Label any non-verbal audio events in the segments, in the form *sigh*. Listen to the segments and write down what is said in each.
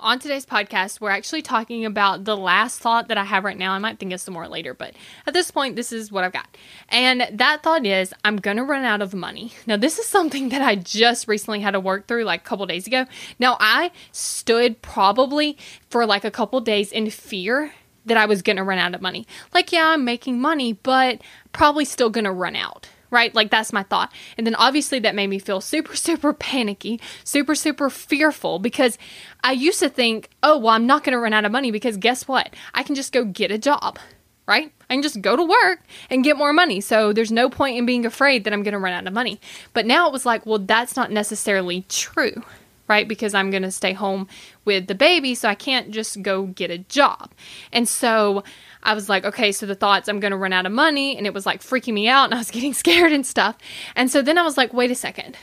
On today's podcast, we're actually talking about the last thought that I have right now. I might think of some more later, but at this point, this is what I've got. And that thought is I'm going to run out of money. Now, this is *laughs* something that I just recently had to work through like a couple days ago. Now, I stood probably for like a couple days in fear that I was going to run out of money. Like, yeah, I'm making money, but probably still going to run out right? Like that's my thought. And then obviously that made me feel super, *laughs* super panicky, super, super fearful because I used to think, oh, well, I'm not going to run out of money because guess what? I can just go get a job, right? I can just go to work and get more money. So there's no point in being afraid that I'm going to run out of money. But now it was like, well, that's not necessarily true, right? Because I'm going to stay home with the baby, so I can't just go get a job. And so I was like, okay, so the thoughts, I'm going to run out of money. And it was like freaking me out and I was *laughs* getting scared and stuff. And so then I was like, wait a second.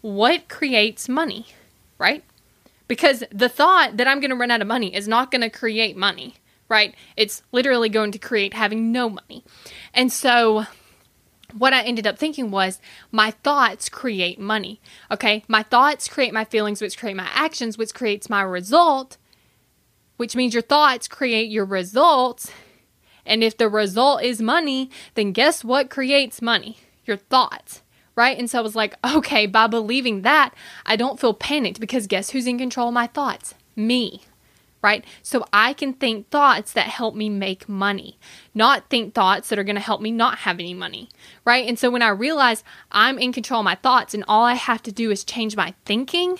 What creates money, right? Because the thought that I'm going to run out of money is not going to create money, right? It's literally going to create having no money. And so what I ended up thinking was my thoughts create money. Okay. My thoughts create my feelings, which create my actions, which creates my result, which means your thoughts create your results. And if the result is money, then guess what creates money? Your thoughts, right? And so I was like, okay, by believing that, I don't feel panicked because guess who's in control of my thoughts? Me, right? So I can think thoughts that help me make money, not think thoughts that are going to help me not have any money, right? And so when I realize I'm in control of my thoughts and all I have to do is change my thinking,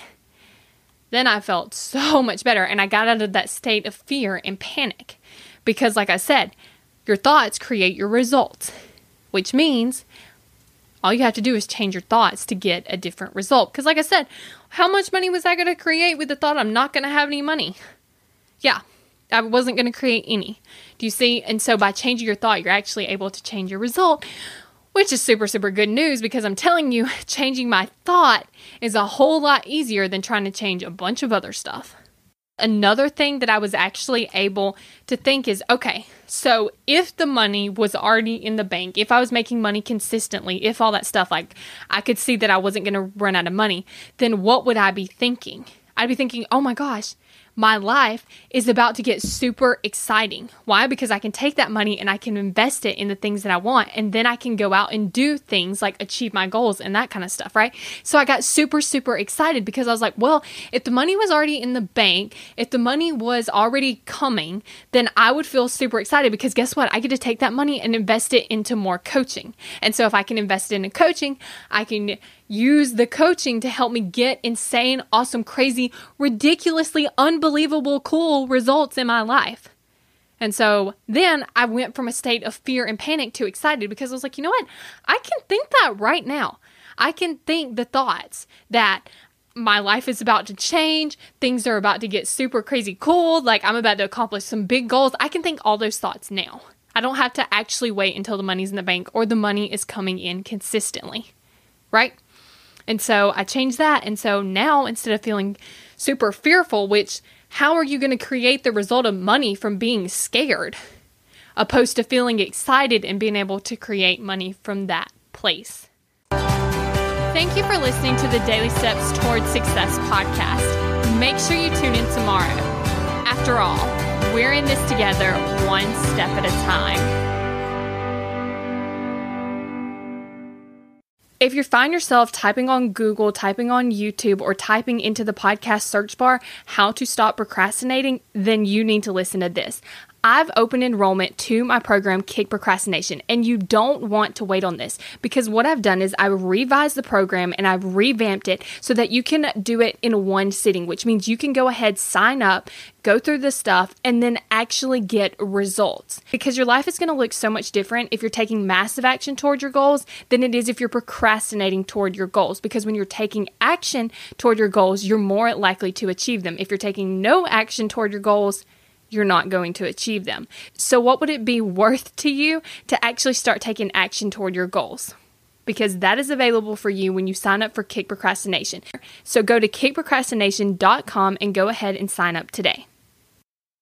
then I felt *laughs* so much better and I got out of that state of fear and panic. Because, like I said, your thoughts create your results, which means all you have to do is change your thoughts to get a different result. Because, like I said, how much money was I going to create with the thought I'm not going to have any money? Yeah, I wasn't going to create any. Do you see? And so, by changing your thought, you're actually able to change your result, which is super, super good news because I'm telling you, *laughs* changing my thought is a whole lot easier than trying to change a bunch of other stuff. Another thing that I was actually able to think is okay, so if the money was already in the bank, if I was making money consistently, if all that stuff, like I could see that I wasn't going to run out of money, then what would I be thinking? I'd be thinking, oh my gosh, my life is about to get super exciting. Why? Because I can take that money and I can invest it in the things that I want. And then I can go out and do things like achieve my goals and that kind of stuff, right? So I got super, super excited because I was like, well, if the money was already in the bank, if the money was already coming, then I would feel super excited because guess what? I get to take that money and invest it into more coaching. And so if I can invest it into coaching, I can use the coaching to help me get insane, awesome, crazy, ridiculously unbelievable, cool results in my life. And so then I went from a state of fear and panic to excited because I was like, you know what? I can think that right now. I can think the thoughts that my life is about to change, things are about to get super crazy cool, like I'm about to accomplish some big goals. I can think all those thoughts now. I don't have to actually wait until the money's in the bank or the money is coming in consistently, right? And so I changed that. And so now instead of feeling super fearful, which how are you going to create the result of money from being scared, opposed to feeling excited and being able to create money from that place? Thank you for listening to the Daily Steps Towards Success podcast. Make sure you tune in tomorrow. After all, we're in this together, one step at a time. If you find yourself typing on Google, typing on YouTube, or typing into the podcast search bar how to stop procrastinating, then you need to listen to this. I've opened enrollment to my program, Kick Procrastination, and you don't want to wait on this because what I've done is I've revised the program and I've revamped it so that you can do it in one sitting, which means you can go ahead, sign up, go through the stuff, and then actually get results. Because your life is going to look so much different if you're taking massive action toward your goals than it is if you're procrastinating toward your goals. Because when you're taking action toward your goals, you're more likely to achieve them. If you're taking no action toward your goals, you're not going to achieve them. So, what would it be worth to you to actually start taking action toward your goals? Because that is available for you when you sign up for Kick Procrastination. So, go to kickprocrastination.com and go ahead and sign up today.